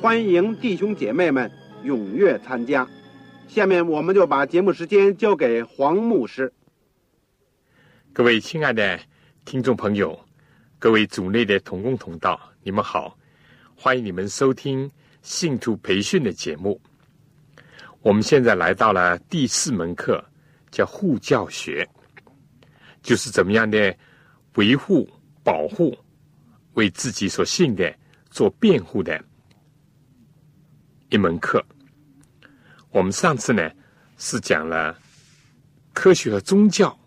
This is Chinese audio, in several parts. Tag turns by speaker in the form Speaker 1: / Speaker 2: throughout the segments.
Speaker 1: 欢迎弟兄姐妹们踊跃参加。下面我们就把节目时间交给黄牧师。
Speaker 2: 各位亲爱的听众朋友，各位组内的同工同道，你们好，欢迎你们收听信徒培训的节目。我们现在来到了第四门课，叫护教学。就是怎么样的维护、保护，为自己所信的做辩护的一门课。我们上次呢是讲了科学和宗教，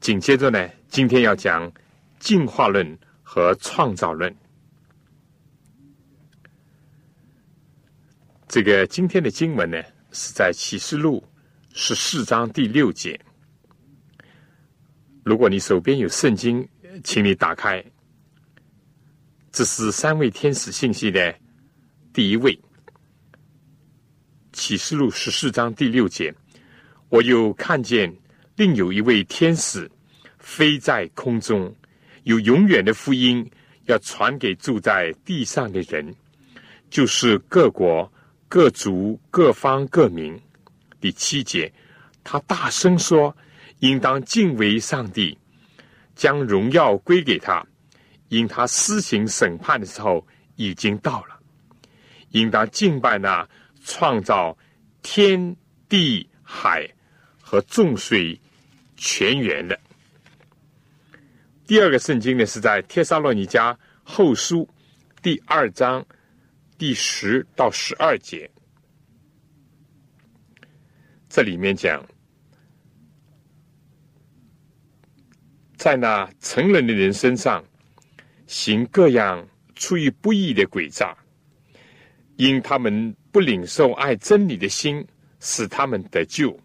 Speaker 2: 紧接着呢，今天要讲进化论和创造论。这个今天的经文呢是在启示录十四章第六节。如果你手边有圣经，请你打开。这是三位天使信息的第一位，《启示录》十四章第六节。我又看见另有一位天使飞在空中，有永远的福音要传给住在地上的人，就是各国、各族、各方、各民。第七节，他大声说。应当敬畏上帝，将荣耀归给他，因他施行审判的时候已经到了。应当敬拜那创造天地海和众水泉源的。第二个圣经呢，是在帖撒罗尼迦后书第二章第十到十二节，这里面讲。在那成人的人身上行各样出于不义的诡诈，因他们不领受爱真理的心，使他们得救，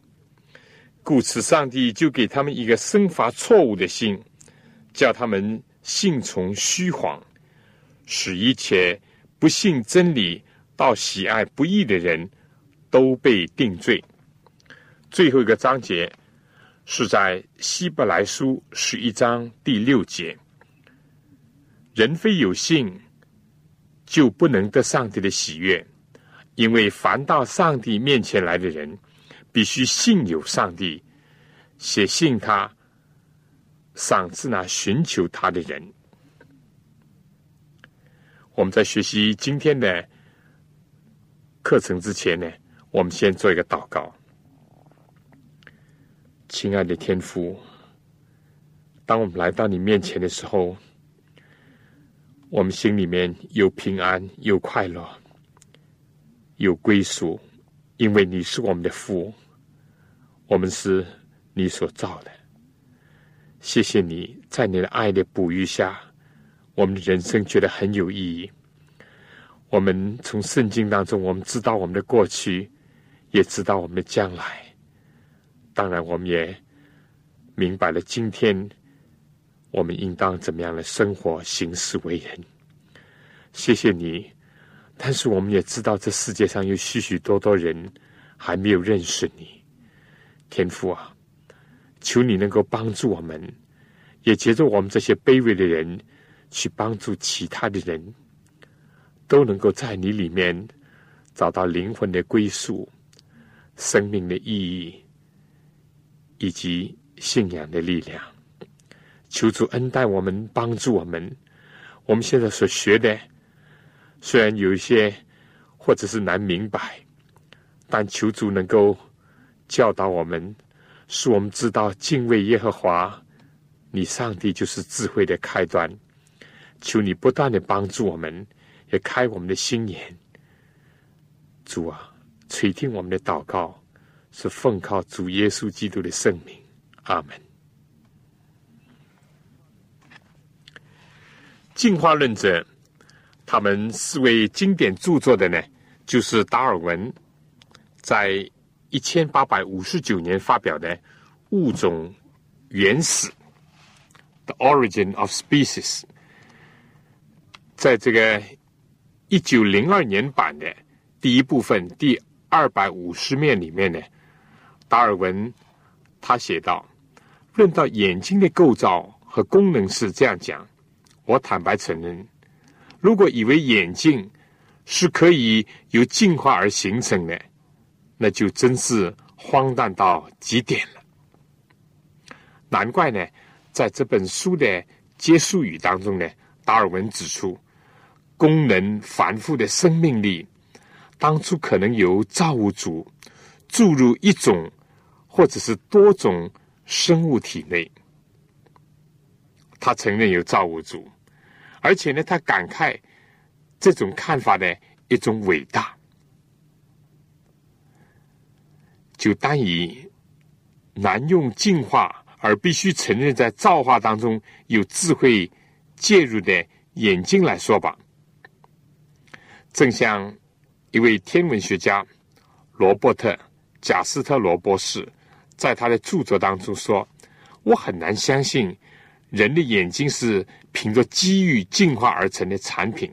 Speaker 2: 故此上帝就给他们一个生发错误的心，叫他们信从虚谎，使一切不信真理、到喜爱不义的人都被定罪。最后一个章节。是在希伯来书十一章第六节：“人非有信，就不能得上帝的喜悦，因为凡到上帝面前来的人，必须信有上帝，写信他，赏赐那寻求他的人。”我们在学习今天的课程之前呢，我们先做一个祷告。亲爱的天父，当我们来到你面前的时候，我们心里面有平安，有快乐，有归属，因为你是我们的父，我们是你所造的。谢谢你在你的爱的哺育下，我们的人生觉得很有意义。我们从圣经当中，我们知道我们的过去，也知道我们的将来。当然，我们也明白了今天我们应当怎么样的生活、行事为人。谢谢你，但是我们也知道这世界上有许许多多人还没有认识你，天父啊！求你能够帮助我们，也接着我们这些卑微的人去帮助其他的人，都能够在你里面找到灵魂的归宿、生命的意义。以及信仰的力量，求主恩待我们，帮助我们。我们现在所学的，虽然有一些或者是难明白，但求主能够教导我们，使我们知道敬畏耶和华，你上帝就是智慧的开端。求你不断的帮助我们，也开我们的心眼。主啊，垂听我们的祷告，是奉靠主耶稣基督的圣名。阿门。进化论者，他们四位经典著作的呢，就是达尔文在一千八百五十九年发表的《物种原始》（The Origin of Species）。在这个一九零二年版的第一部分第二百五十面里面呢，达尔文他写道：“论到眼睛的构造和功能是这样讲，我坦白承认，如果以为眼镜是可以由进化而形成的，那就真是荒诞到极点了。难怪呢，在这本书的结束语当中呢，达尔文指出。”功能繁复的生命力，当初可能由造物主注入一种或者是多种生物体内。他承认有造物主，而且呢，他感慨这种看法的一种伟大。就单以难用进化而必须承认在造化当中有智慧介入的眼睛来说吧。正像一位天文学家罗伯特·贾斯特罗博士在他的著作当中说：“我很难相信人的眼睛是凭着机遇进化而成的产品。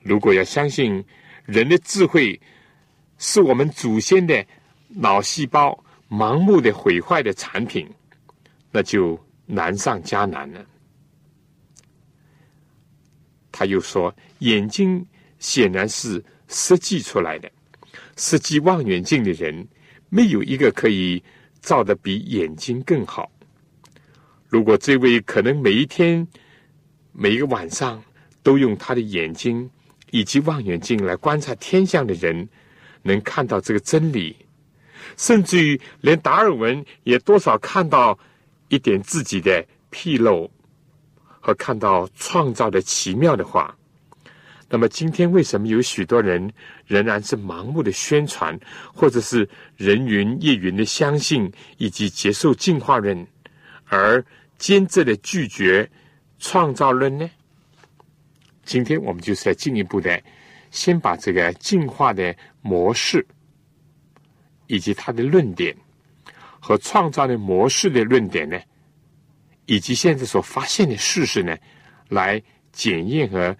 Speaker 2: 如果要相信人的智慧是我们祖先的脑细胞盲目的毁坏的产品，那就难上加难了。”他又说：“眼睛。”显然是设计出来的。设计望远镜的人，没有一个可以照得比眼睛更好。如果这位可能每一天、每一个晚上都用他的眼睛以及望远镜来观察天象的人，能看到这个真理，甚至于连达尔文也多少看到一点自己的纰漏和看到创造的奇妙的话。那么今天为什么有许多人仍然是盲目的宣传，或者是人云亦云的相信以及接受进化论，而坚决的拒绝创造论呢？今天我们就是来进一步的，先把这个进化的模式，以及它的论点和创造的模式的论点呢，以及现在所发现的事实呢，来检验和。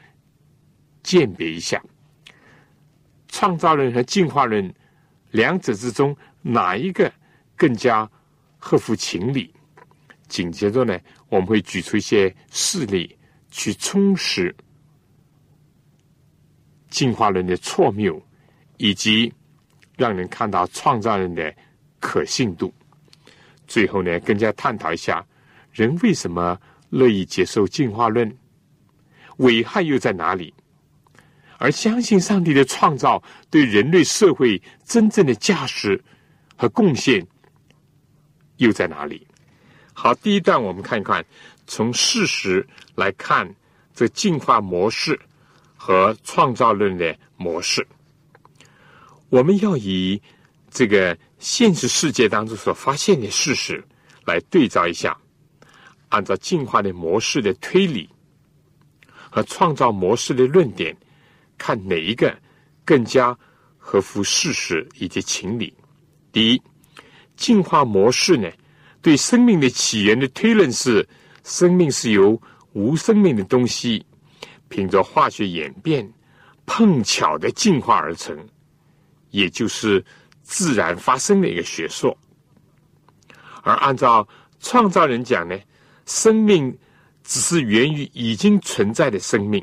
Speaker 2: 鉴别一下，创造论和进化论两者之中哪一个更加合乎情理？紧接着呢，我们会举出一些事例去充实进化论的错谬，以及让人看到创造论的可信度。最后呢，更加探讨一下人为什么乐意接受进化论，危害又在哪里？而相信上帝的创造对人类社会真正的价值和贡献又在哪里？好，第一段我们看一看，从事实来看这进化模式和创造论的模式。我们要以这个现实世界当中所发现的事实来对照一下，按照进化的模式的推理和创造模式的论点。看哪一个更加合乎事实以及情理？第一，进化模式呢，对生命的起源的推论是：生命是由无生命的东西凭着化学演变碰巧的进化而成，也就是自然发生的一个学说。而按照创造人讲呢，生命只是源于已经存在的生命。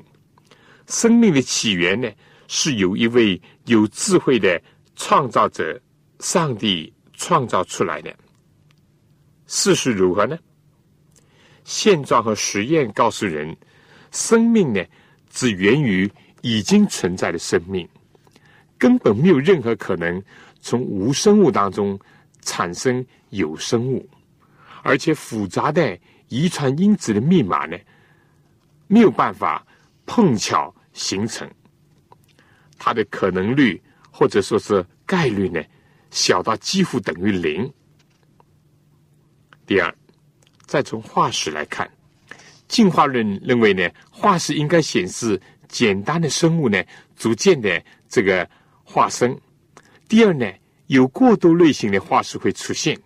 Speaker 2: 生命的起源呢，是由一位有智慧的创造者——上帝创造出来的。事实如何呢？现状和实验告诉人，生命呢，只源于已经存在的生命，根本没有任何可能从无生物当中产生有生物，而且复杂的遗传因子的密码呢，没有办法碰巧形成，它的可能率或者说是概率呢，小到几乎等于零。第二，再从化石来看。进化论认为呢，化石应该显示简单的生物呢逐渐的这个化生。第二呢，有过渡类型的化石会出现，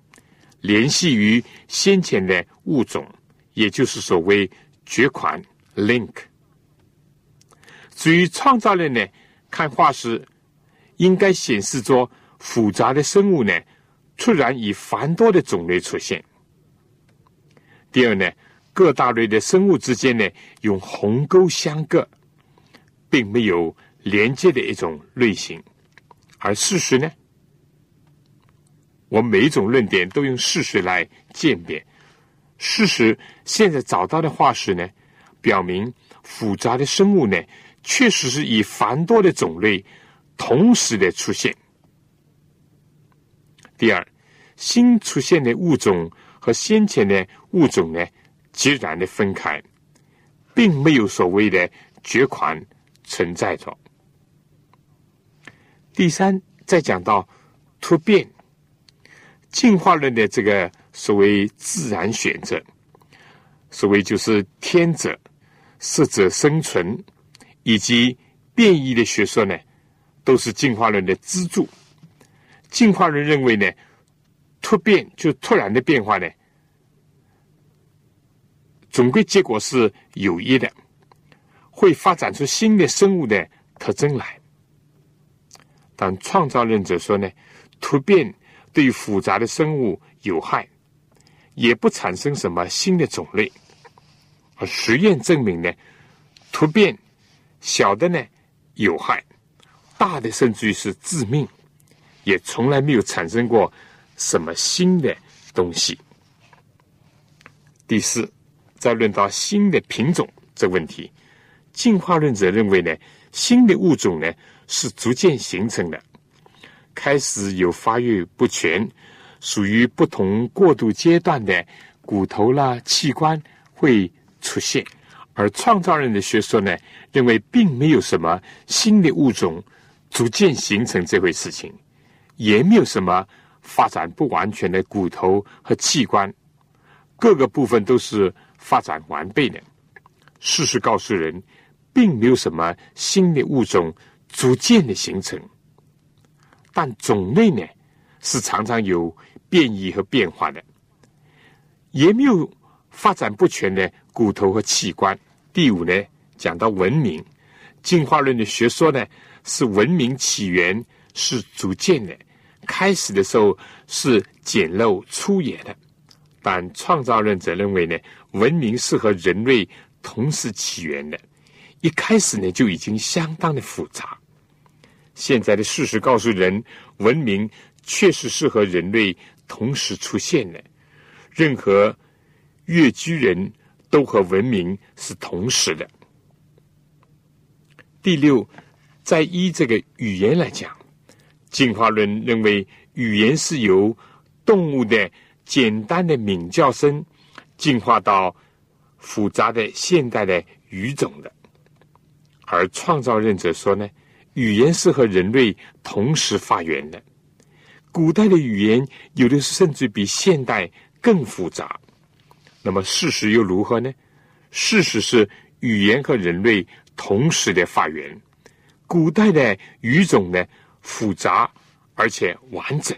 Speaker 2: 联系于先前的物种，也就是所谓绝款 （link）。至于创造论呢，看化石应该显示着复杂的生物呢突然以繁多的种类出现。第二呢。各大类的生物之间呢，用鸿沟相隔，并没有连接的一种类型。而事实呢，我每一种论点都用事实来鉴别。事实现在找到的化石呢，表明复杂的生物呢，确实是以繁多的种类同时的出现。第二，新出现的物种和先前的物种呢？截然的分开，并没有所谓的绝款存在着。第三，再讲到突变，进化论的这个所谓自然选择，所谓就是天择、适者生存，以及变异的学说呢，都是进化论的支柱。进化论认为呢，突变就突然的变化呢。总归结果是有益的，会发展出新的生物的特征来。但创造论者说呢，突变对复杂的生物有害，也不产生什么新的种类。而实验证明呢，突变小的呢有害，大的甚至于是致命，也从来没有产生过什么新的东西。第四。再论到新的品种这问题，进化论者认为呢，新的物种呢是逐渐形成的，开始有发育不全、属于不同过渡阶段的骨头啦器官会出现，而创造人的学说呢，认为并没有什么新的物种逐渐形成这回事情，也没有什么发展不完全的骨头和器官，各个部分都是。发展完备的事实告诉人，并没有什么新的物种逐渐的形成，但种类呢是常常有变异和变化的，也没有发展不全的骨头和器官。第五呢，讲到文明进化论的学说呢，是文明起源是逐渐的，开始的时候是简陋粗野的，但创造论者认为呢。文明是和人类同时起源的，一开始呢就已经相当的复杂。现在的事实告诉人，文明确实是和人类同时出现的。任何越居人都和文明是同时的。第六，在依这个语言来讲，进化论认为语言是由动物的简单的鸣叫声。进化到复杂的现代的语种的，而创造论者说呢，语言是和人类同时发源的。古代的语言有的甚至比现代更复杂。那么事实又如何呢？事实是语言和人类同时的发源。古代的语种呢，复杂而且完整。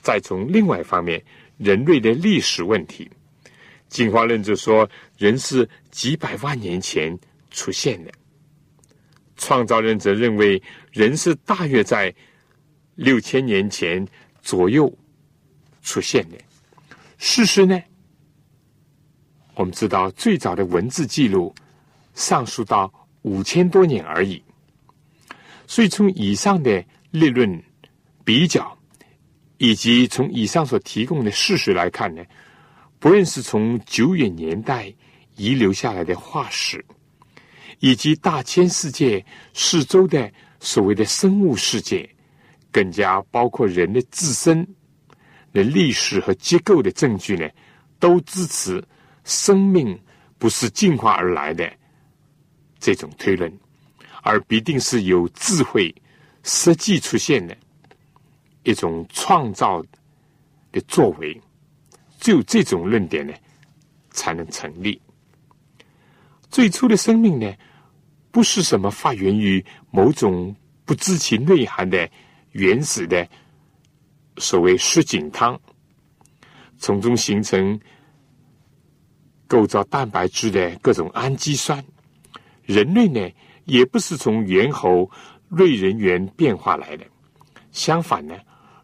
Speaker 2: 再从另外一方面。人类的历史问题，进化论者说，人是几百万年前出现的；创造论者认为，人是大约在六千年前左右出现的。事实呢？我们知道，最早的文字记录上溯到五千多年而已。所以，从以上的理论比较。以及从以上所提供的事实来看呢，不论是从久远年代遗留下来的化石，以及大千世界四周的所谓的生物世界，更加包括人的自身的历史和结构的证据呢，都支持生命不是进化而来的这种推论，而必定是有智慧实际出现的。一种创造的作为。只有这种论点呢，才能成立。最初的生命呢，不是什么发源于某种不知其内涵的原始的所谓石井汤，从中形成构造蛋白质的各种氨基酸。人类呢，也不是从猿猴类人猿变化来的。相反呢，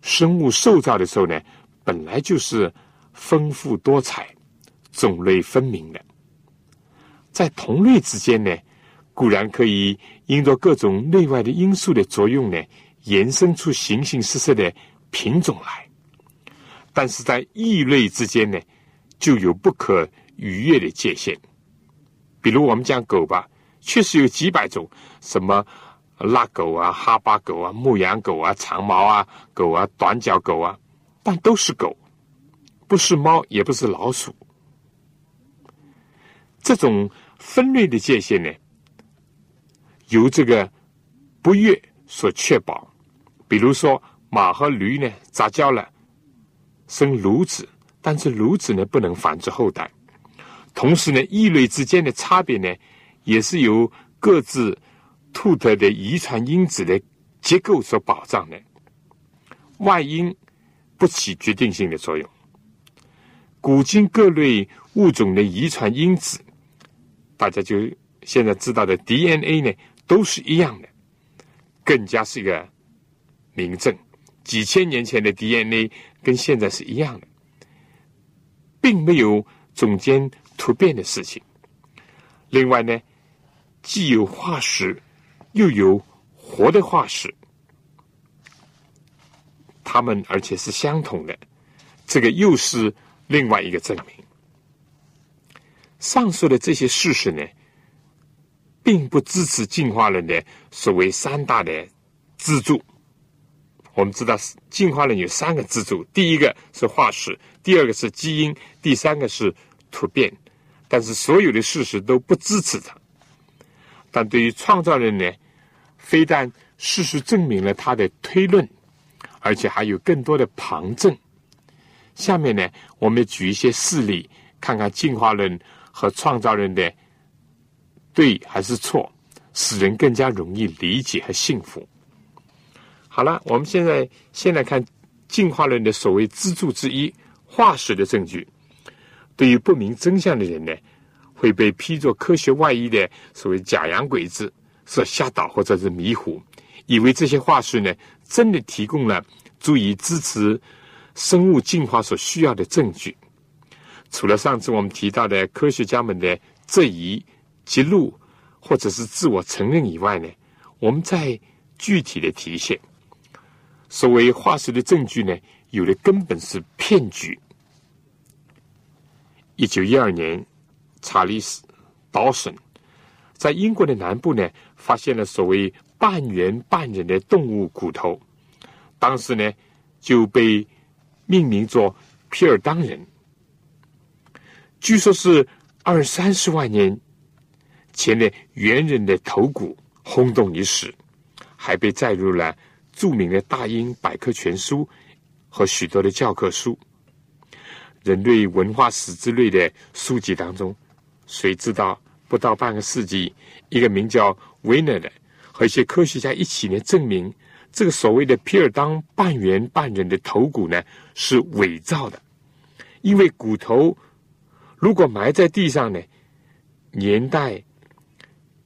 Speaker 2: 生物受造的时候呢，本来就是。丰富多彩、种类分明的，在同类之间呢，固然可以因着各种内外的因素的作用呢，延伸出形形色色的品种来；但是在异类之间呢，就有不可逾越的界限。比如我们讲狗吧，确实有几百种，什么腊狗啊、哈巴狗啊、牧羊狗啊、长毛啊狗啊、短脚狗啊，但都是狗。不是猫，也不是老鼠。这种分类的界限呢，由这个不悦所确保。比如说，马和驴呢杂交了，生乳子，但是乳子呢不能繁殖后代。同时呢，异类之间的差别呢，也是由各自兔的的遗传因子的结构所保障的。外因不起决定性的作用。古今各类物种的遗传因子，大家就现在知道的 DNA 呢，都是一样的，更加是一个明证。几千年前的 DNA 跟现在是一样的，并没有中间突变的事情。另外呢，既有化石，又有活的化石，它们而且是相同的，这个又是。另外一个证明，上述的这些事实呢，并不支持进化论的所谓三大的支柱。我们知道，进化论有三个支柱：第一个是化石，第二个是基因，第三个是突变。但是，所有的事实都不支持它。但对于创造论呢，非但事实证明了他的推论，而且还有更多的旁证。下面呢，我们举一些事例，看看进化论和创造论的对还是错，使人更加容易理解和信服。好了，我们现在先来看进化论的所谓支柱之一——化石的证据。对于不明真相的人呢，会被披着科学外衣的所谓假洋鬼子所吓倒，或者是迷糊，以为这些化石呢，真的提供了足以支持。生物进化所需要的证据，除了上次我们提到的科学家们的质疑、揭露或者是自我承认以外呢，我们再具体的提现，所谓化石的证据呢，有的根本是骗局。一九一二年，查理斯·道森在英国的南部呢，发现了所谓半猿半人的动物骨头，当时呢就被。命名作皮尔当人，据说是二三十万年前的猿人的头骨，轰动一时，还被载入了著名的大英百科全书和许多的教科书、人类文化史之类的书籍当中。谁知道不到半个世纪，一个名叫维纳的和一些科学家一起呢证明。这个所谓的皮尔当半圆半人的头骨呢，是伪造的，因为骨头如果埋在地上呢，年代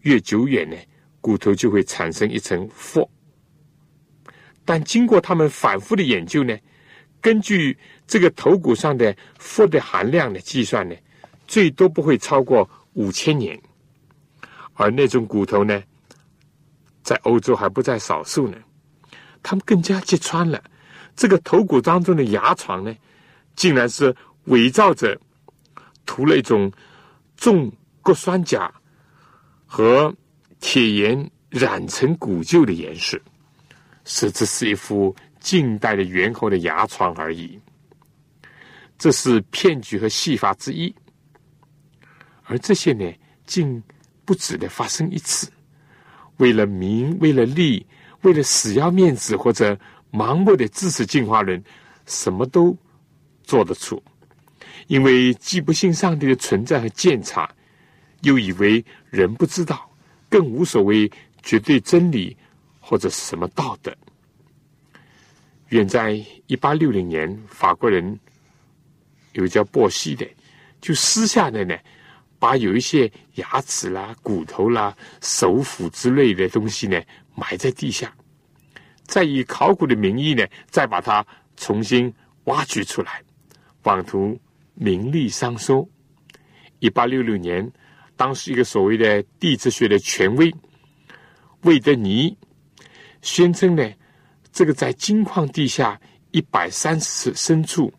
Speaker 2: 越久远呢，骨头就会产生一层氟。但经过他们反复的研究呢，根据这个头骨上的氟的含量的计算呢，最多不会超过五千年，而那种骨头呢，在欧洲还不在少数呢。他们更加揭穿了这个头骨当中的牙床呢，竟然是伪造者涂了一种重铬酸钾和铁盐染成古旧的岩石，实质是一副近代的猿猴的牙床而已。这是骗局和戏法之一，而这些呢，竟不止的发生一次。为了名，为了利，为了死要面子，或者盲目的支持进化论，什么都做得出。因为既不信上帝的存在和鉴察，又以为人不知道，更无所谓绝对真理或者什么道德。远在一八六零年，法国人有叫波西的，就私下的呢。把有一些牙齿啦、骨头啦、手斧之类的东西呢埋在地下，再以考古的名义呢，再把它重新挖掘出来，妄图名利双收。一八六六年，当时一个所谓的地质学的权威魏德尼宣称呢，这个在金矿地下一百三十尺深处。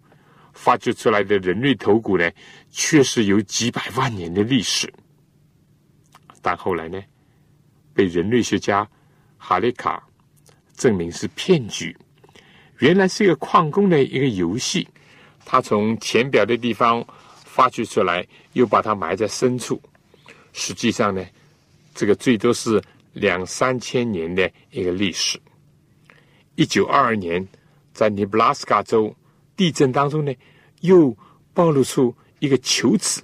Speaker 2: 发掘出来的人类头骨呢，确实有几百万年的历史，但后来呢，被人类学家哈雷卡证明是骗局，原来是一个矿工的一个游戏，他从浅表的地方发掘出来，又把它埋在深处，实际上呢，这个最多是两三千年的一个历史。一九二二年，在尼布拉斯加州。地震当中呢，又暴露出一个球齿，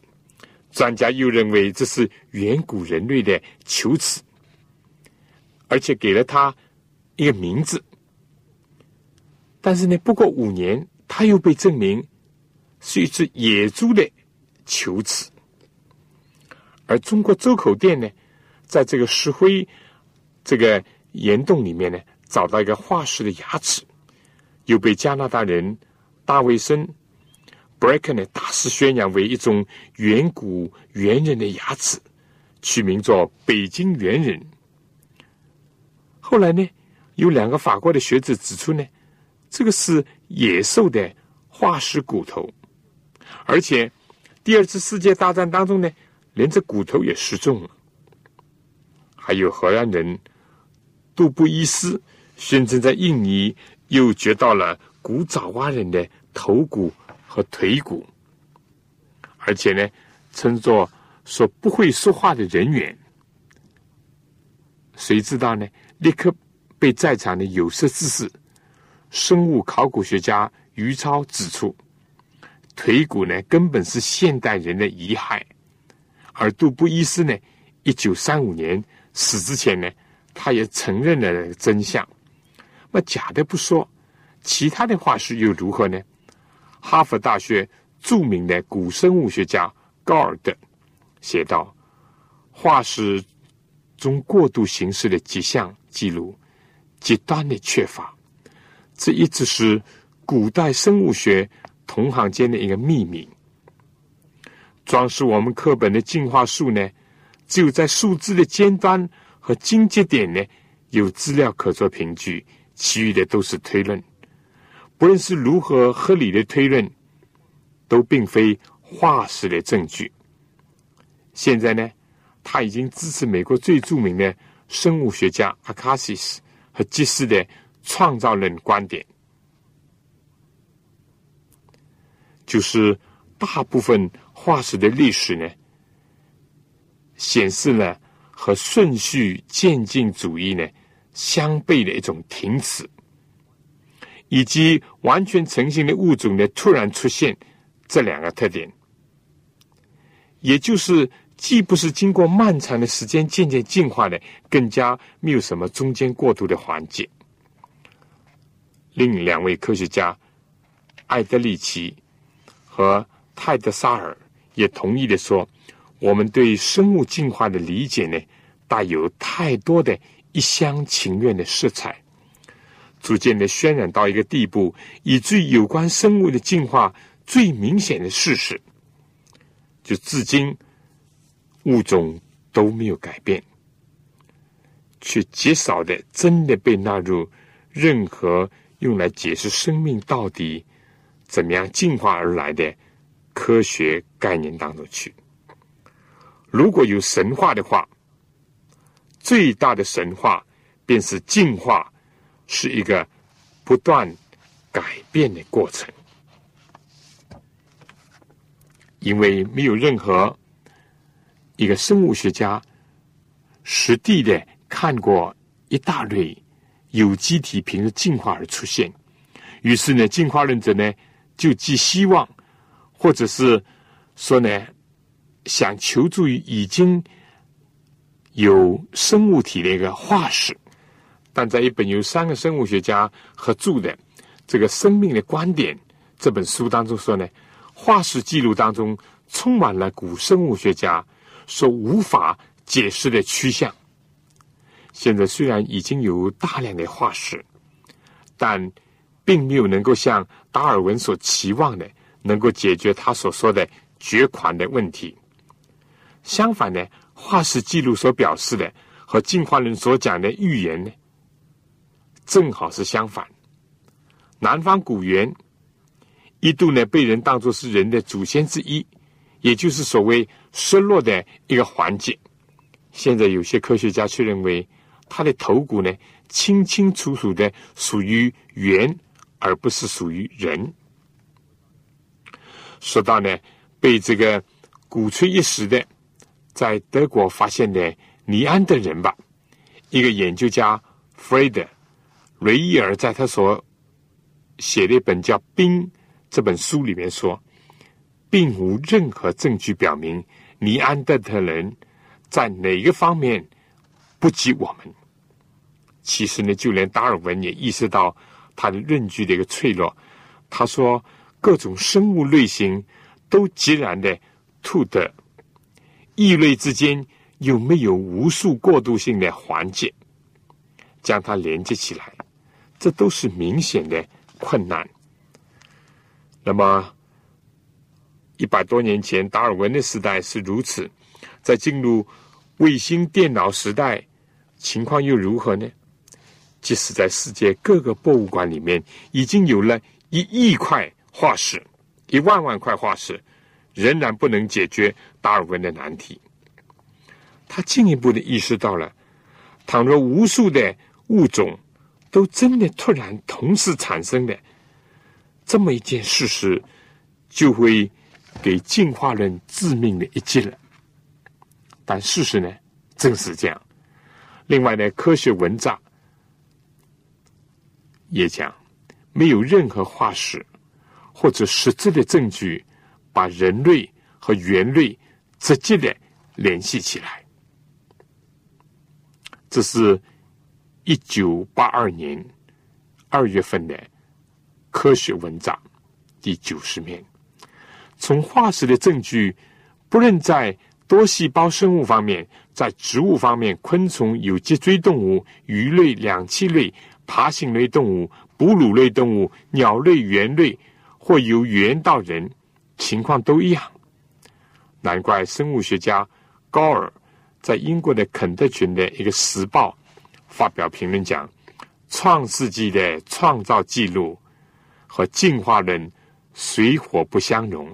Speaker 2: 专家又认为这是远古人类的球齿，而且给了它一个名字。但是呢，不过五年，它又被证明是一只野猪的球齿。而中国周口店呢，在这个石灰这个岩洞里面呢，找到一个化石的牙齿，又被加拿大人。大卫森 b r e a k e n 呢，大肆宣扬为一种远古猿人的牙齿，取名作北京猿人。后来呢，有两个法国的学者指出呢，这个是野兽的化石骨头，而且第二次世界大战当中呢，连这骨头也失踪了。还有荷兰人杜布伊斯宣称在印尼又掘到了古爪哇人的。头骨和腿骨，而且呢，称作说不会说话的人猿。谁知道呢？立刻被在场的有识之士、生物考古学家于超指出，腿骨呢根本是现代人的遗骸。而杜布伊斯呢，一九三五年死之前呢，他也承认了真相。那假的不说，其他的化石又如何呢？哈佛大学著名的古生物学家高尔德写道：“化石中过度形式的迹象记录极端的缺乏，这一直是古代生物学同行间的一个秘密。装饰我们课本的进化树呢，只有在树枝的尖端和经节点呢有资料可做凭据，其余的都是推论。”不论是如何合理的推论，都并非化石的证据。现在呢，他已经支持美国最著名的生物学家阿卡西斯和吉斯的创造论观点，就是大部分化石的历史呢，显示了和顺序渐进主义呢相悖的一种停止。以及完全成型的物种的突然出现，这两个特点，也就是既不是经过漫长的时间渐渐进化的，更加没有什么中间过渡的环节。另两位科学家艾德利奇和泰德萨尔也同意的说，我们对生物进化的理解呢，带有太多的一厢情愿的色彩。逐渐的渲染到一个地步，以至于有关生物的进化最明显的事实，就至今物种都没有改变，却极少的真的被纳入任何用来解释生命到底怎么样进化而来的科学概念当中去。如果有神话的话，最大的神话便是进化，是一个不断改变的过程。因为没有任何一个生物学家实地的看过一大类有机体凭着进化而出现，于是呢，进化论者呢就寄希望，或者是说呢，想求助于已经有生物体的一个化石。但在一本由三个生物学家合著的这个《生命的观点》这本书当中说呢。化石记录当中充满了古生物学家所无法解释的趋向。现在虽然已经有大量的化石，但并没有能够像达尔文所期望的，能够解决他所说的绝款的问题。相反呢，化石记录所表示的和进化论所讲的预言呢，正好是相反。南方古猿。一度呢，被人当作是人的祖先之一，也就是所谓失落的一个环节。现在有些科学家却认为，他的头骨呢，清清楚楚的属于猿，而不是属于人。说到呢，被这个鼓吹一时的，在德国发现的尼安德人吧，一个研究家弗雷德·雷伊尔在他所写的一本叫《冰》。这本书里面说，并无任何证据表明尼安德特人在哪个方面不及我们。其实呢，就连达尔文也意识到他的论据的一个脆弱。他说，各种生物类型都截然的兔的异类之间有没有无数过渡性的环节，将它连接起来，这都是明显的困难。那么，一百多年前，达尔文的时代是如此，在进入卫星电脑时代，情况又如何呢？即使在世界各个博物馆里面，已经有了一亿块化石、一万万块化石，仍然不能解决达尔文的难题。他进一步的意识到了，倘若无数的物种都真的突然同时产生的。这么一件事实，就会给进化论致命的一击了。但事实呢，正是这样。另外呢，科学文章也讲，没有任何化石或者实质的证据把人类和猿类直接的联系起来。这是一九八二年二月份的。科学文章第九十面，从化石的证据，不论在多细胞生物方面，在植物方面，昆虫、有脊椎动物、鱼类、两栖类、爬行类动物、哺乳类动物、鸟类、猿类，或由猿到人，情况都一样。难怪生物学家高尔在英国的肯特群的一个时报发表评论讲：“创世纪的创造记录。”和进化论水火不相容，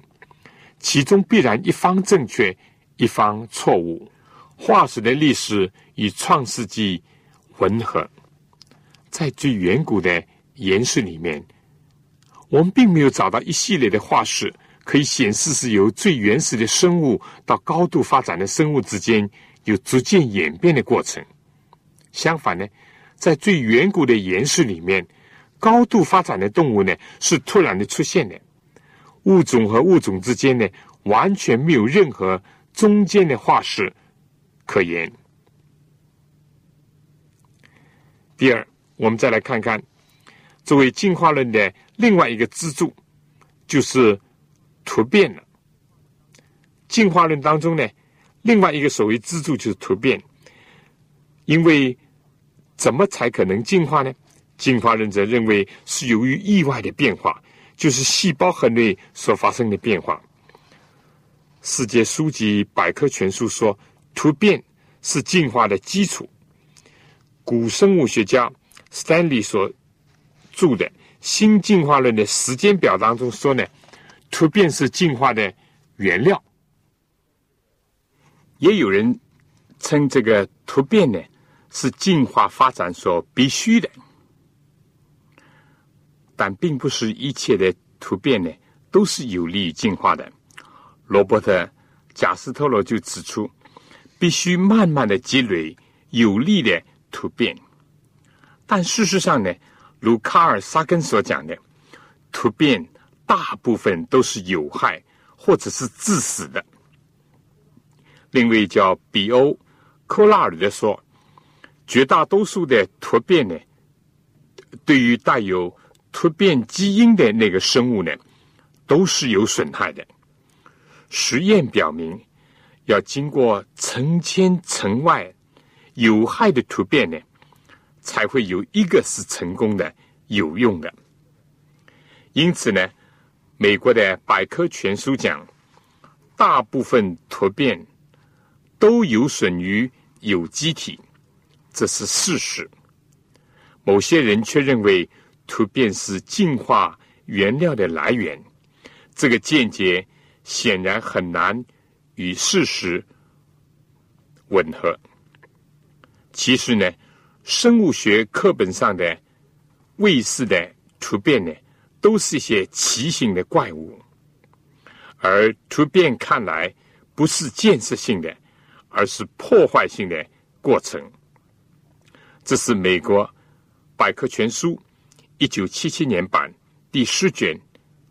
Speaker 2: 其中必然一方正确，一方错误。化石的历史与创世纪吻合，在最远古的岩石里面，我们并没有找到一系列的化石可以显示是由最原始的生物到高度发展的生物之间有逐渐演变的过程。相反呢，在最远古的岩石里面。高度发展的动物呢，是突然的出现的，物种和物种之间呢，完全没有任何中间的化石可言。第二，我们再来看看作为进化论的另外一个支柱，就是突变了。进化论当中呢，另外一个所谓支柱就是突变，因为怎么才可能进化呢？进化论者认为是由于意外的变化，就是细胞核内所发生的变化。世界书籍百科全书说，突变是进化的基础。古生物学家 Stanley 所著的《新进化论的时间表》当中说呢，突变是进化的原料。也有人称这个突变呢是进化发展所必须的，但并不是一切的突变呢都是有利于进化的。罗伯特·贾斯特罗就指出，必须慢慢的积累有利的突变。但事实上呢，如卡尔萨根所讲的，突变大部分都是有害或者是致死的。另一位叫比欧·科拉尔的说。绝大多数的突变呢，对于带有突变基因的那个生物呢，都是有损害的。实验表明，要经过成千成万有害的突变呢，才会有一个是成功的、有用的。因此呢，美国的百科全书讲，大部分突变都有损于有机体。这是事实。某些人却认为突变是进化原料的来源，这个见解显然很难与事实吻合。其实呢，生物学课本上的卫士的突变呢，都是一些奇形的怪物，而突变看来不是建设性的，而是破坏性的过程。这是美国百科全书一九七七年版第十卷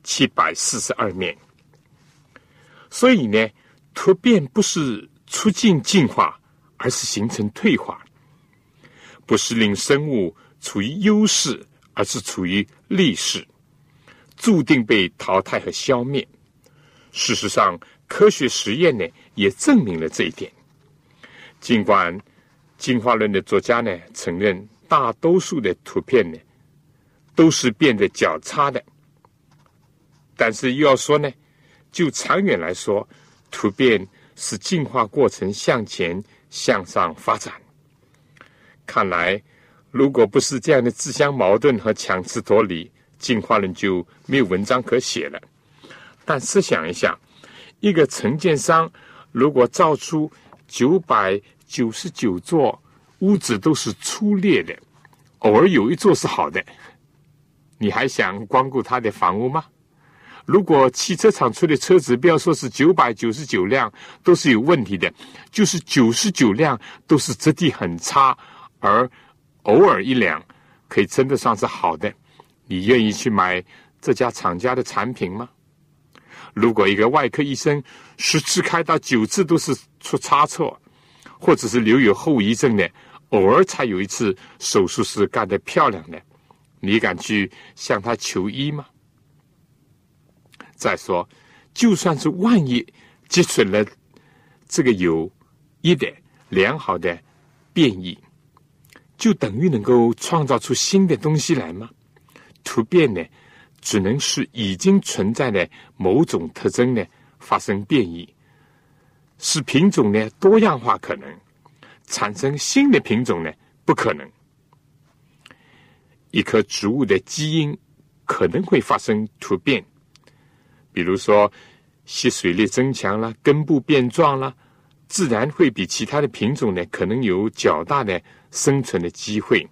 Speaker 2: 七百四十二面。所以呢，突变不是促进进化，而是形成退化；不是令生物处于优势，而是处于劣势，注定被淘汰和消灭。事实上，科学实验呢也证明了这一点。尽管。进化论的作家呢，承认大多数的图片呢都是变得较差的，但是又要说呢，就长远来说，突变是进化过程向前向上发展。看来，如果不是这样的自相矛盾和强词夺理，进化论就没有文章可写了。但试想一下，一个承建商如果造出九百。九十九座屋子都是粗劣的，偶尔有一座是好的，你还想光顾他的房屋吗？如果汽车厂出的车子，不要说是九百九十九辆都是有问题的，就是九十九辆都是质地很差，而偶尔一辆可以称得上是好的，你愿意去买这家厂家的产品吗？如果一个外科医生十次开刀九次都是出差错，或者是留有后遗症的，偶尔才有一次手术是干得漂亮的，你敢去向他求医吗？再说，就算是万一积存了这个有益的良好的变异，就等于能够创造出新的东西来吗？突变呢，只能是已经存在的某种特征呢发生变异。使品种呢多样化可能产生新的品种呢不可能。一棵植物的基因可能会发生突变，比如说吸水力增强了，根部变壮了，自然会比其他的品种呢可能有较大的生存的机会。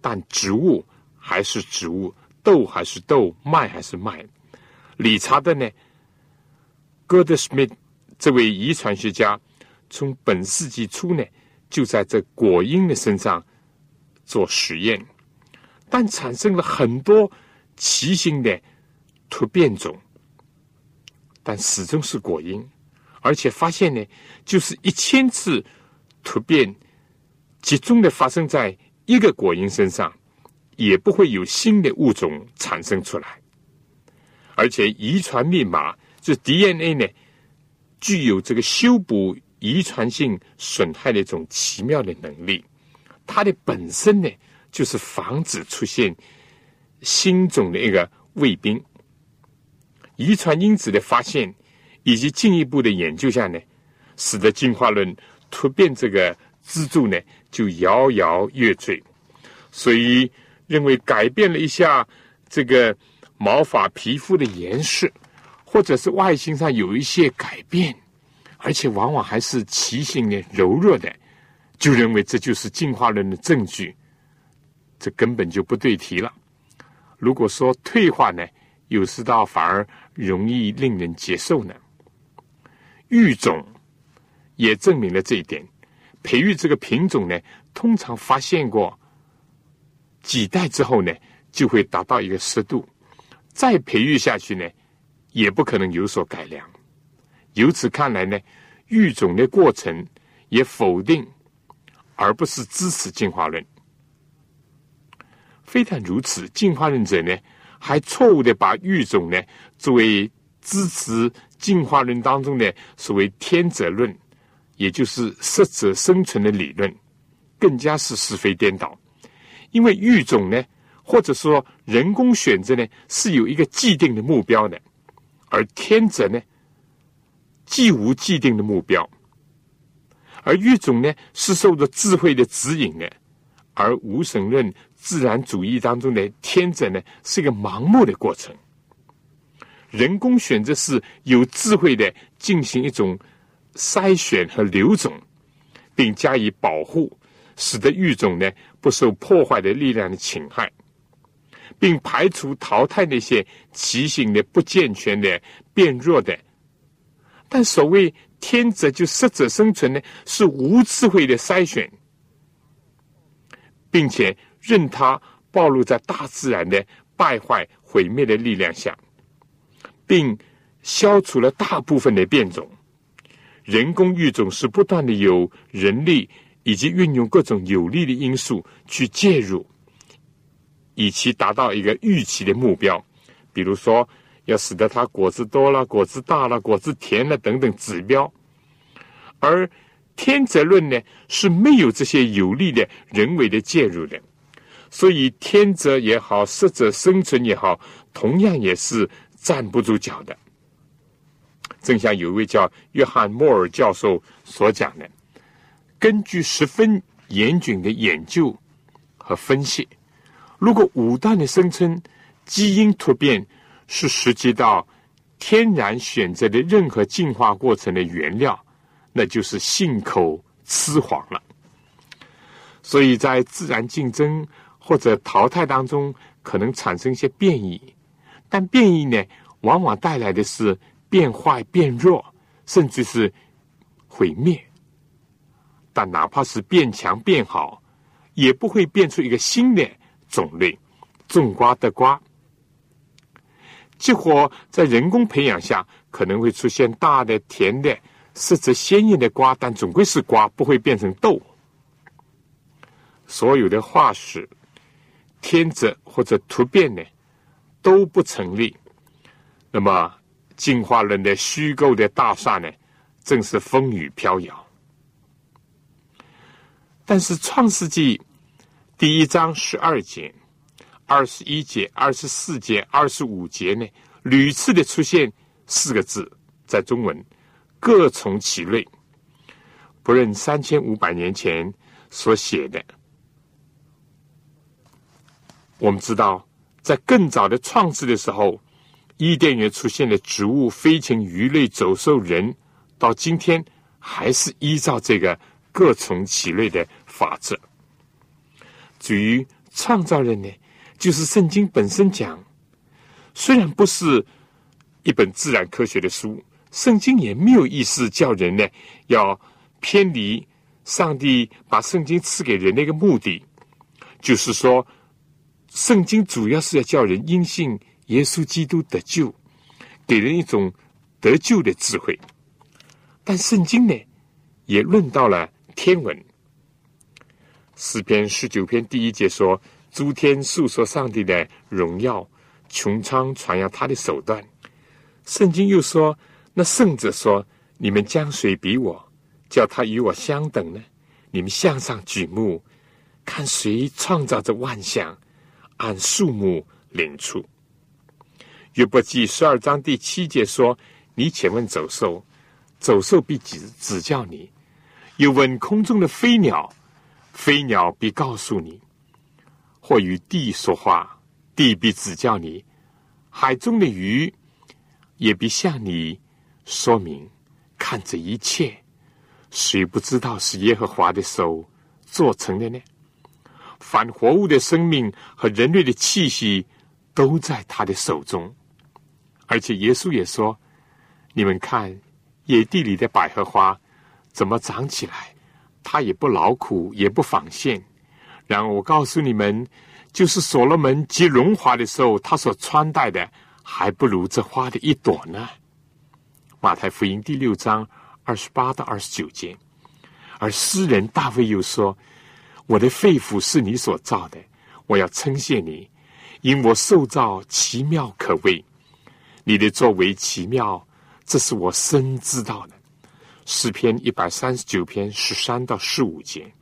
Speaker 2: 但植物还是植物，豆还是豆，麦还是麦。理查德呢，戈德史密。这位遗传学家从本世纪初呢，就在这果蝇的身上做实验，但产生了很多奇形的突变种，但始终是果蝇，而且发现呢，就是一千次突变集中的发生在一个果蝇身上，也不会有新的物种产生出来，而且遗传密码就 DNA 呢。具有这个修补遗传性损害的一种奇妙的能力，它的本身呢，就是防止出现新种的一个卫兵。遗传因子的发现以及进一步的研究下呢，使得进化论突变这个支柱呢就摇摇欲坠。所以认为改变了一下这个毛发、皮肤的颜色。或者是外形上有一些改变，而且往往还是奇形的、柔弱的，就认为这就是进化论的证据，这根本就不对题了。如果说退化呢，有时倒反而容易令人接受呢。育种也证明了这一点。培育这个品种呢，通常发现过几代之后呢，就会达到一个适度，再培育下去呢，也不可能有所改良。由此看来呢，育种的过程也否定，而不是支持进化论。非但如此，进化论者呢，还错误的把育种呢作为支持进化论当中的所谓天择论。也就是适者生存的理论，更加是是非颠倒。因为育种呢，或者说人工选择呢，是有一个既定的目标的，而天择呢，既无既定的目标。而育种呢，是受着智慧的指引的，而无神论自然主义当中的天择呢，是一个盲目的过程。人工选择是有智慧的进行一种。筛选和留种，并加以保护，使得育种呢不受破坏的力量的侵害，并排除淘汰那些畸形的、不健全的、变弱的。但所谓天择就适者生存呢，是无智慧的筛选，并且任它暴露在大自然的败坏、毁灭的力量下，并消除了大部分的变种。人工育种是不断的有人力以及运用各种有利的因素去介入，以其达到一个预期的目标，比如说要使得它果子多了、果子大了、果子甜了等等指标。而天择论呢是没有这些有利的人为的介入的，所以天择也好，适者生存也好，同样也是站不住脚的。正像有位叫约翰·莫尔教授所讲的，根据十分严谨的研究和分析，如果武断的声称基因突变是涉及到天然选择的任何进化过程的原料，那就是信口雌黄了。所以在自然竞争或者淘汰当中，可能产生一些变异，但变异呢，往往带来的是。变坏、变弱，甚至是毁灭。但哪怕是变强、变好，也不会变出一个新的种类。种瓜得瓜，结果在人工培养下，可能会出现大的、甜的、色泽鲜艳的瓜，但总归是瓜，不会变成豆。所有的化石、天择或者突变呢，都不成立。那么。进化论的虚构的大厦呢，正是风雨飘摇。但是《创世纪》第一章十二节、二十一节、二十四节、二十五节呢，屡次的出现四个字，在中文各从其类，不论三千五百年前所写的。我们知道，在更早的创世的时候。伊甸园出现的植物、飞禽、鱼类、走兽、人，到今天还是依照这个各从其类的法则。至于创造人呢，就是圣经本身讲，虽然不是一本自然科学的书，圣经也没有意思叫人呢要偏离上帝把圣经赐给人的一个目的，就是说，圣经主要是要叫人因信。耶稣基督得救，给人一种得救的智慧。但圣经呢，也论到了天文。诗篇十九篇第一节说：“诸天述说上帝的荣耀，穹苍传扬他的手段。”圣经又说：“那圣者说：‘你们将谁比我，叫他与我相等呢？’你们向上举目，看谁创造着万象，按数目领出。”约伯记十二章第七节说：“你且问走兽，走兽必指指教你；又问空中的飞鸟，飞鸟必告诉你；或与地说话，地必指教你；海中的鱼也必向你说明。看这一切，谁不知道是耶和华的手做成的呢？反活物的生命和人类的气息都在他的手中，而且耶稣也说：“你们看，野地里的百合花怎么长起来？它也不劳苦，也不纺线。然而我告诉你们，就是所罗门极荣华的时候，他所穿戴的还不如这花的一朵呢。”马太福音第六章二十八到二十九节。而诗人大卫又说。我的肺腑是你所造的，我要称谢你，因我受造奇妙可畏，你的作为奇妙，这是我深知道的。诗篇一百三十九篇十三到十五节，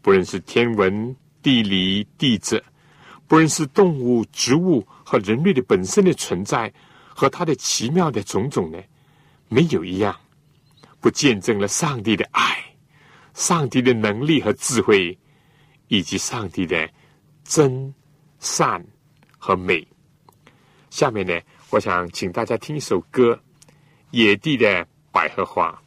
Speaker 2: 不论是天文、地理、地质，不论是动物、植物和人类的本身的存在和它的奇妙的种种呢，没有一样不见证了上帝的爱。上帝的能力和智慧，以及上帝的真善和美。下面呢，我想请大家听一首歌，《野地的百合花》。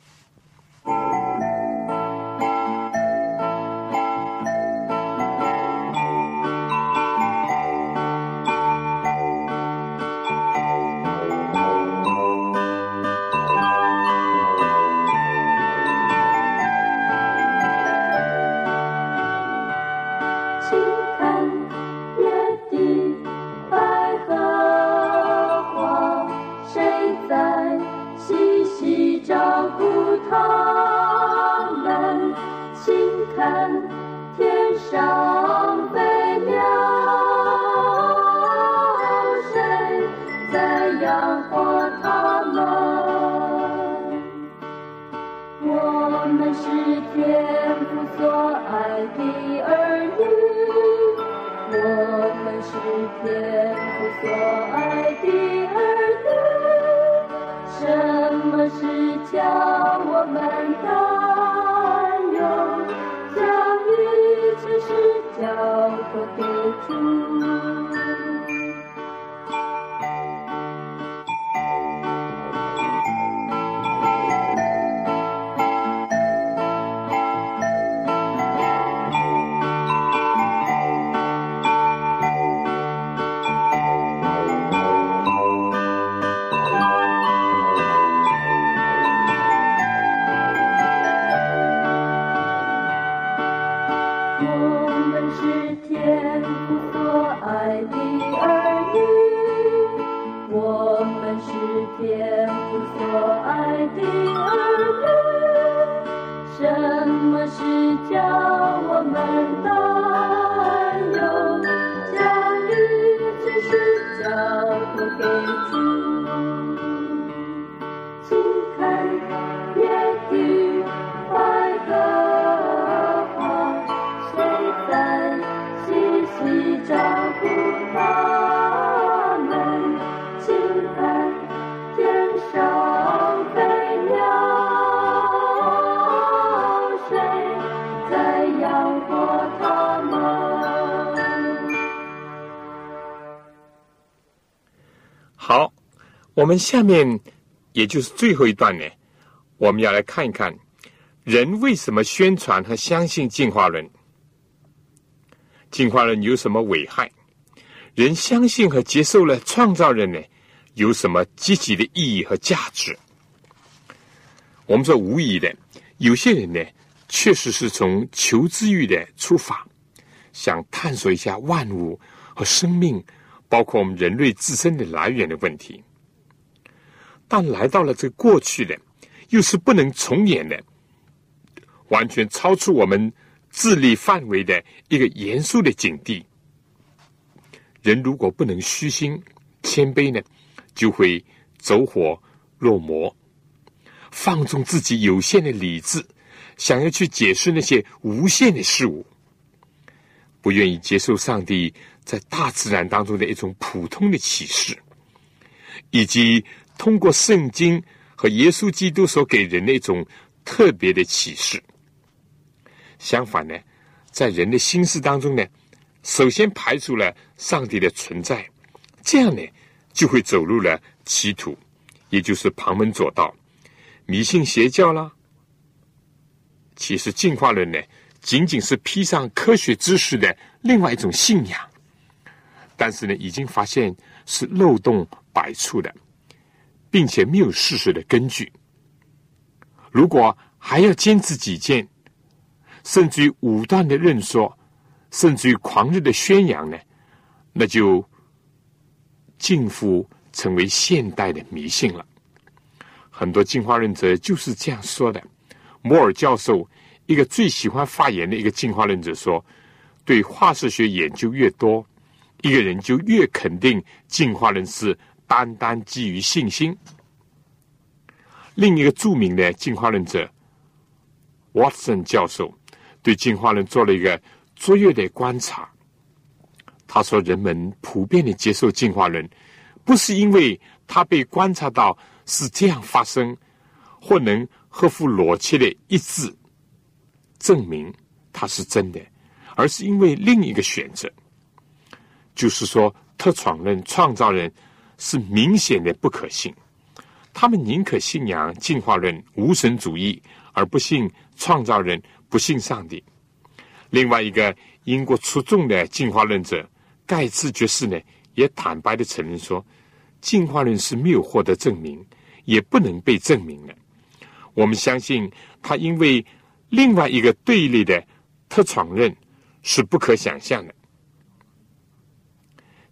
Speaker 2: 我们下面，也就是最后一段呢，我们要来看一看，人为什么宣传和相信进化论？进化论有什么危害？人相信和接受了创造人呢，有什么积极的意义和价值？我们说无疑的，有些人呢，确实是从求知欲的出发，想探索一下万物和生命，包括我们人类自身的来源的问题。但来到了这过去的，又是不能重演的，完全超出我们智力范围的一个严肃的境地。人如果不能虚心谦卑呢，就会走火入魔，放纵自己有限的理智，想要去解释那些无限的事物，不愿意接受上帝在大自然当中的一种普通的启示，以及。通过圣经和耶稣基督所给人的一种特别的启示。相反呢，在人的心思当中呢，首先排除了上帝的存在，这样呢，就会走入了歧途，也就是旁门左道、迷信邪教啦。其实进化论呢，仅仅是披上科学知识的另外一种信仰，但是呢，已经发现是漏洞百出的，并且没有事实的根据。如果还要坚持己见，甚至于武断的认说，甚至于狂热的宣扬呢，那就近乎成为现代的迷信了。很多进化论者就是这样说的。摩尔教授，一个最喜欢发言的一个进化论者说：“对化石学研究越多，一个人就越肯定进化论是单单基于信心。”另一个著名的进化论者 Watson 教授对进化论做了一个卓越的观察。他说：“人们普遍的接受进化论，不是因为他被观察到。”是这样发生，或能合乎逻辑的一致证明它是真的，而是因为另一个选择，就是说特创论创造人是明显的不可信。他们宁可信仰进化论无神主义，而不信创造人，不信上帝。另外一个英国出众的进化论者盖茨爵士呢，也坦白的承认说。进化论是没有获得证明，也不能被证明的。我们相信他因为另外一个对立的特闯论是不可想象的。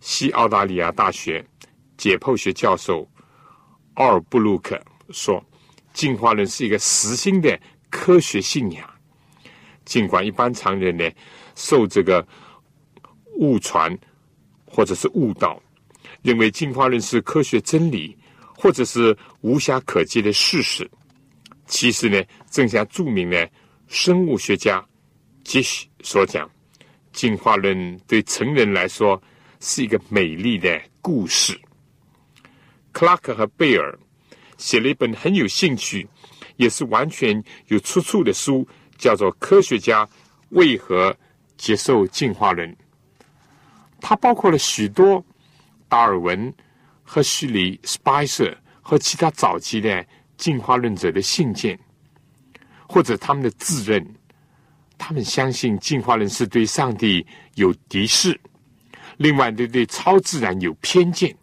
Speaker 2: 西澳大利亚大学解剖学教授奥尔布鲁克说：“进化论是一个实心的科学信仰，尽管一般常人呢受这个误传或者是误导。”认为进化论是科学真理，或者是无暇可及的事实。其实呢，正像著名的生物学家杰西所讲，进化论对成人来说是一个美丽的故事。克拉克和贝尔写了一本很有兴趣，也是完全有出处的书，叫做《科学家为何接受进化论》。它包括了许多。达尔文和叙里斯派瑟和其他早期的进化论者的信件，或者他们的自认，他们相信进化论是对上帝有敌视，另外对对超自然有偏见，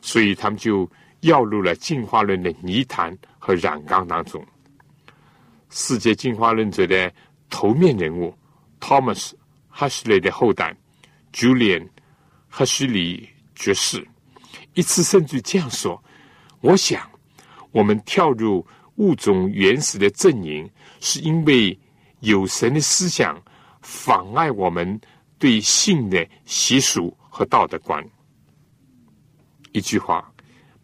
Speaker 2: 所以他们就掉入了进化论的泥潭和染缸当中。世界进化论者的头面人物 Thomas Huxley 的后代 Julian 和许里。爵士一次甚至这样说：“我想，我们跳入物种原始的阵营，是因为有神的思想妨碍我们对性的习俗和道德观。一句话，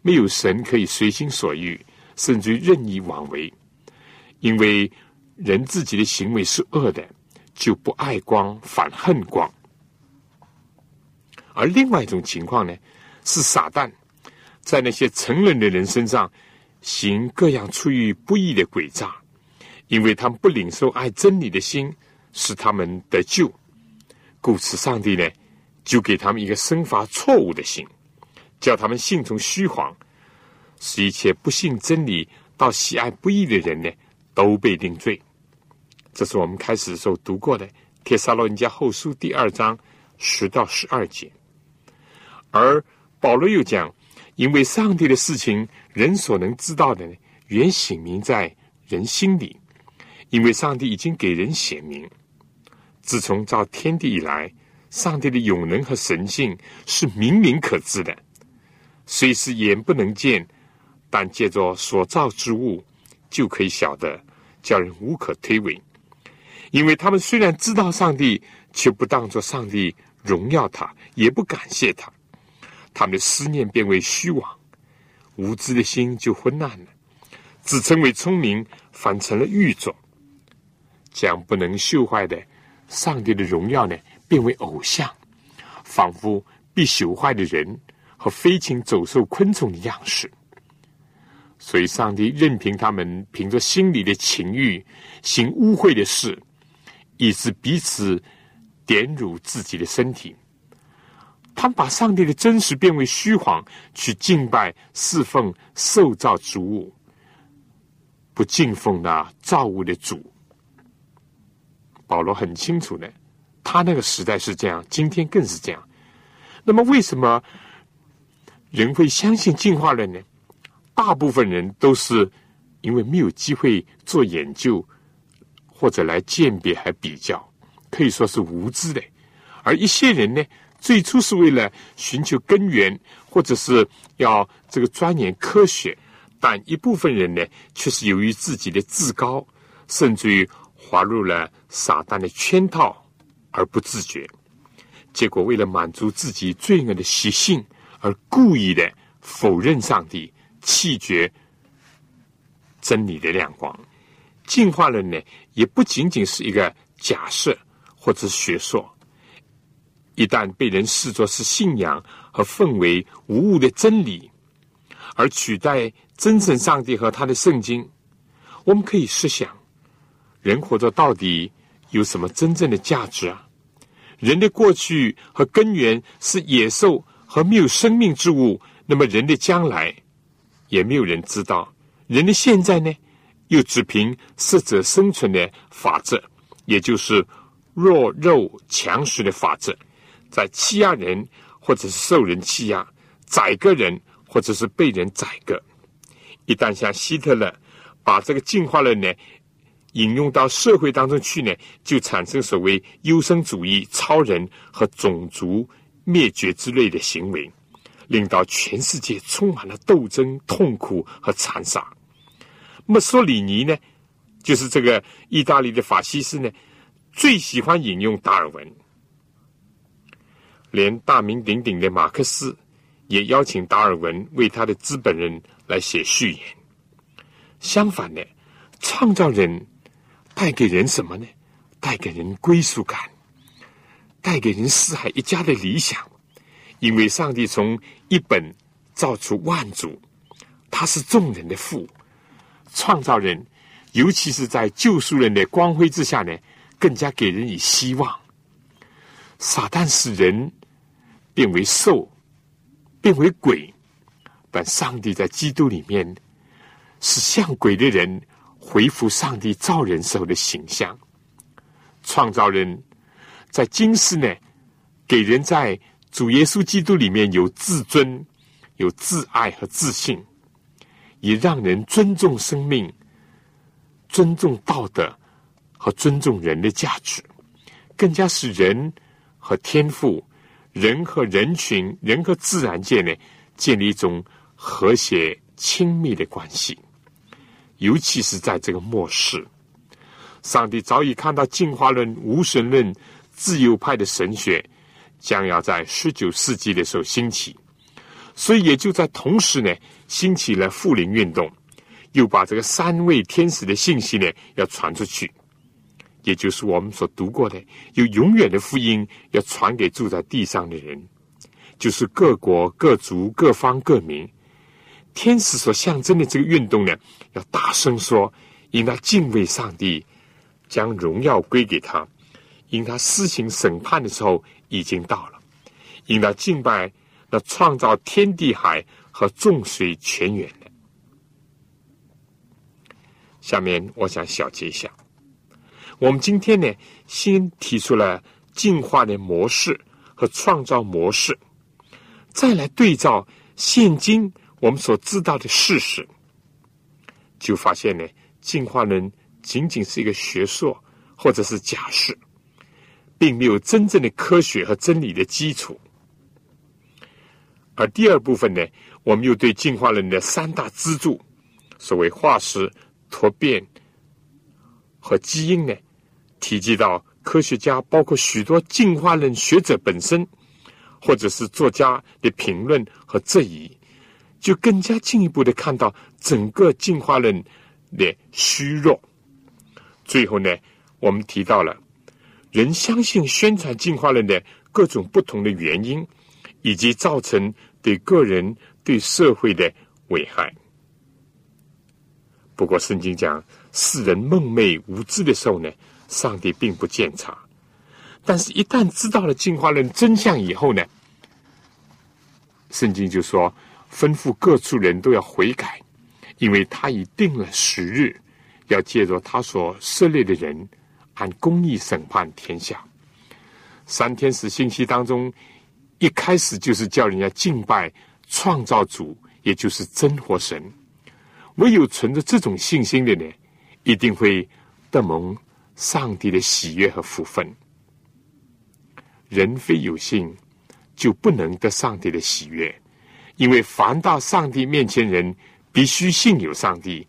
Speaker 2: 没有神可以随心所欲，甚至任意妄为，因为人自己的行为是恶的，就不爱光，反恨光。”而另外一种情况呢，是撒旦在那些成人的人身上行各样出于不义的诡诈，因为他们不领受爱真理的心，使他们得救，故此上帝呢就给他们一个生发错误的心，叫他们信从虚谎，使一切不信真理到喜爱不义的人呢都被定罪。这是我们开始的时候读过的《帖撒罗尼迦后书》第二章十到十二节。而保罗又讲，因为上帝的事情，人所能知道的呢，原显明在人心里。因为上帝已经给人显明，自从造天地以来，上帝的永能和神性是明明可知的，虽是眼不能见，但借着所造之物就可以晓得，叫人无可推诿。因为他们虽然知道上帝，却不当作上帝荣耀他，也不感谢他。他们的思念变为虚妄，无知的心就昏暗了；自称为聪明，反成了愚拙，将不能朽坏的上帝的荣耀呢，变为偶像，仿佛必朽坏的人和飞禽走兽、昆虫的样式。所以，上帝任凭他们凭着心里的情欲行污秽的事，以致彼此点辱自己的身体。他们把上帝的真实变为虚谎，去敬拜侍奉受造之物，不敬奉那造物的主。保罗很清楚的，他那个时代是这样，今天更是这样。那么，为什么人会相信进化论呢？大部分人都是因为没有机会做研究，或者来鉴别还比较，可以说是无知的。而一些人呢，最初是为了寻求根源，或者是要这个钻研科学，但一部分人呢，却是由于自己的自高，甚至于滑入了撒旦的圈套而不自觉，结果为了满足自己罪恶的习性，而故意的否认上帝。弃绝真理的亮光，进化论呢，也不仅仅是一个假设或者学说。一旦被人视作是信仰和奉为无误的真理，而取代真正上帝和他的圣经，我们可以试想：人活着到底有什么真正的价值啊？人的过去和根源是野兽和没有生命之物，那么人的将来？也没有人知道，人的现在呢，又只凭适者生存的法则，也就是弱肉强食的法则，在欺压人，或者是受人欺压，宰割人，或者是被人宰割。一旦像希特勒把这个进化论呢引用到社会当中去呢，就产生所谓优生主义、超人和种族灭绝之类的行为。令到全世界充满了斗争、痛苦和残杀。墨索里尼呢，就是这个意大利的法西斯呢，最喜欢引用达尔文。连大名鼎鼎的马克思也邀请达尔文为他的《资本人》来写序言。相反的，创造人带给人什么呢？带给人归属感，带给人四海一家的理想。因为上帝从一本造出万族，他是众人的父，创造人，尤其是在救赎人的光辉之下呢，更加给人以希望。撒旦使人变为兽，变为鬼，但上帝在基督里面是像鬼的人恢复上帝造人时候的形象。创造人在今世呢，给人在。主耶稣基督里面有自尊、有自爱和自信，也让人尊重生命、尊重道德和尊重人的价值，更加使人和天赋、人和人群、人和自然界呢建立一种和谐亲密的关系。尤其是在这个末世，上帝早已看到进化论、无神论、自由派的神学。将要在十九世纪的时候兴起，所以也就在同时呢，兴起了复灵运动，又把这个三位天使的信息呢要传出去，也就是我们所读过的，有永远的福音要传给住在地上的人，就是各国各族各方各民。天使所象征的这个运动呢，要大声说，应该敬畏上帝，将荣耀归给他，因他施行审判的时候。已经到了，应当敬拜那创造天地海和众水泉源的。下面我想小结一下，我们今天呢，先提出了进化的模式和创造模式，再来对照现今我们所知道的事实，就发现呢，进化论仅仅是一个学说或者是假设。并没有真正的科学和真理的基础，而第二部分呢，我们又对进化论的三大支柱，所谓化石、突变和基因呢，提及到科学家，包括许多进化论学者本身，或者是作家的评论和质疑，就更加进一步的看到整个进化论的虚弱。最后呢，我们提到了。人相信宣传进化论的各种不同的原因，以及造成对个人、对社会的危害。不过，圣经讲世人梦寐无知的时候呢，上帝并不见察；但是，一旦知道了进化论真相以后呢，圣经就说吩咐各处人都要悔改，因为他已定了时日，要借着他所设立的人。按公义审判天下。三天使信息当中，一开始就是叫人家敬拜创造主，也就是真活神。唯有存着这种信心的呢，一定会得蒙上帝的喜悦和福分。人非有信，就不能得上帝的喜悦，因为凡到上帝面前人，必须信有上帝，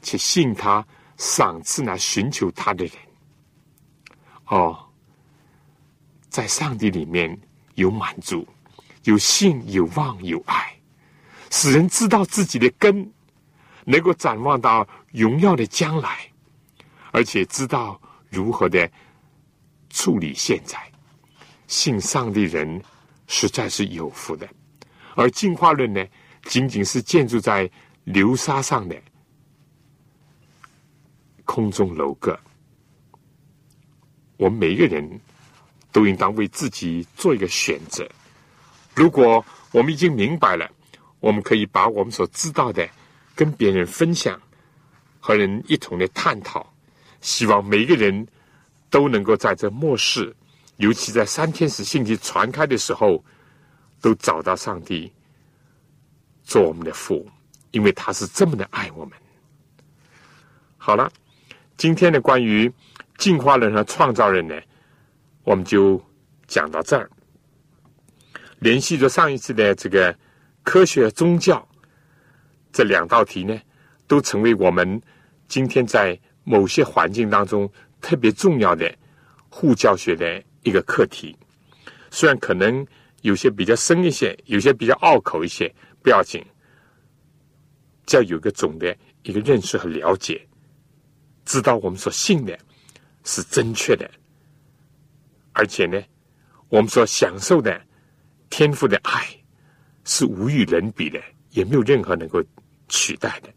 Speaker 2: 且信他赏赐那寻求他的人。哦，在上帝里面有满足，有信，有望，有爱，使人知道自己的根，能够展望到荣耀的将来，而且知道如何的处理现在。信上帝人实在是有福的，而进化论呢，仅仅是建筑在流沙上的空中楼阁。我们每个人都应当为自己做一个选择。如果我们已经明白了，我们可以把我们所知道的跟别人分享，和人一同的探讨。希望每一个人都能够在这末世。尤其在三天使信息传开的时候，都找到上帝做我们的父，因为他是这么的爱我们。好了，今天的关于进化论和创造论呢，我们就讲到这儿。联系着上一次的这个科学宗教这两道题呢，都成为我们今天在某些环境当中特别重要的互教学的。一个课题，虽然可能有些比较深一些，有些比较拗口一些，不要紧，只要有个总的一个认识和了解，知道我们所信的是正确的，而且呢，我们所享受的天赋的爱是无与伦比的，也没有任何能够取代的。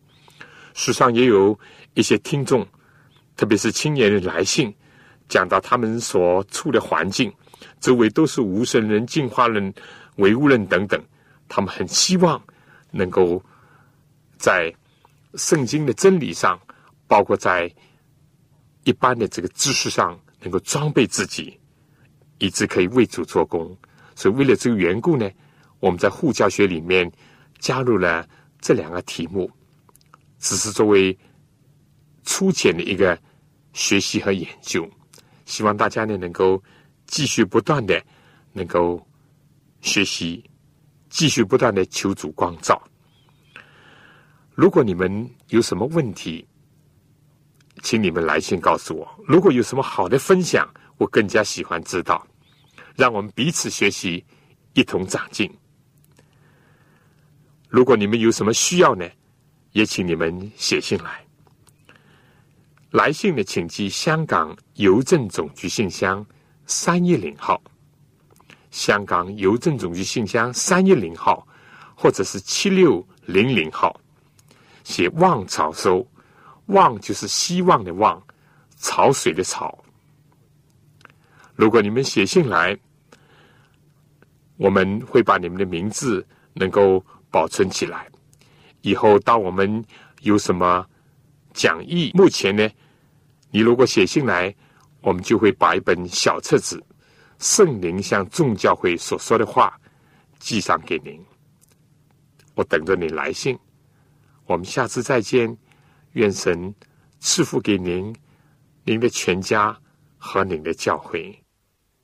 Speaker 2: 书上也有一些听众，特别是青年人来信。讲到他们所处的环境，周围都是无神人、进化论、唯物论等等，他们很希望能够在圣经的真理上，包括在一般的这个知识上，能够装备自己，以致可以为主做工。所以，为了这个缘故呢，我们在护教学里面加入了这两个题目，只是作为粗浅的一个学习和研究。希望大家呢能够继续不断的能够学习，继续不断的求主光照。如果你们有什么问题，请你们来信告诉我。如果有什么好的分享，我更加喜欢知道。让我们彼此学习，一同长进。如果你们有什么需要呢，也请你们写信来。来信的，请寄香港邮政总局信箱三一零号。香港邮政总局信箱三一零号，或者是七六零零号，写“望草收”，“望”就是希望的“望”，潮水的“潮”。如果你们写信来，我们会把你们的名字能够保存起来。以后当我们有什么讲义，目前呢？你如果写信来，我们就会把一本小册子《圣灵向众教会所说的话》寄上给您。我等着你来信。我们下次再见。愿神赐福给您、您的全家和您的教会。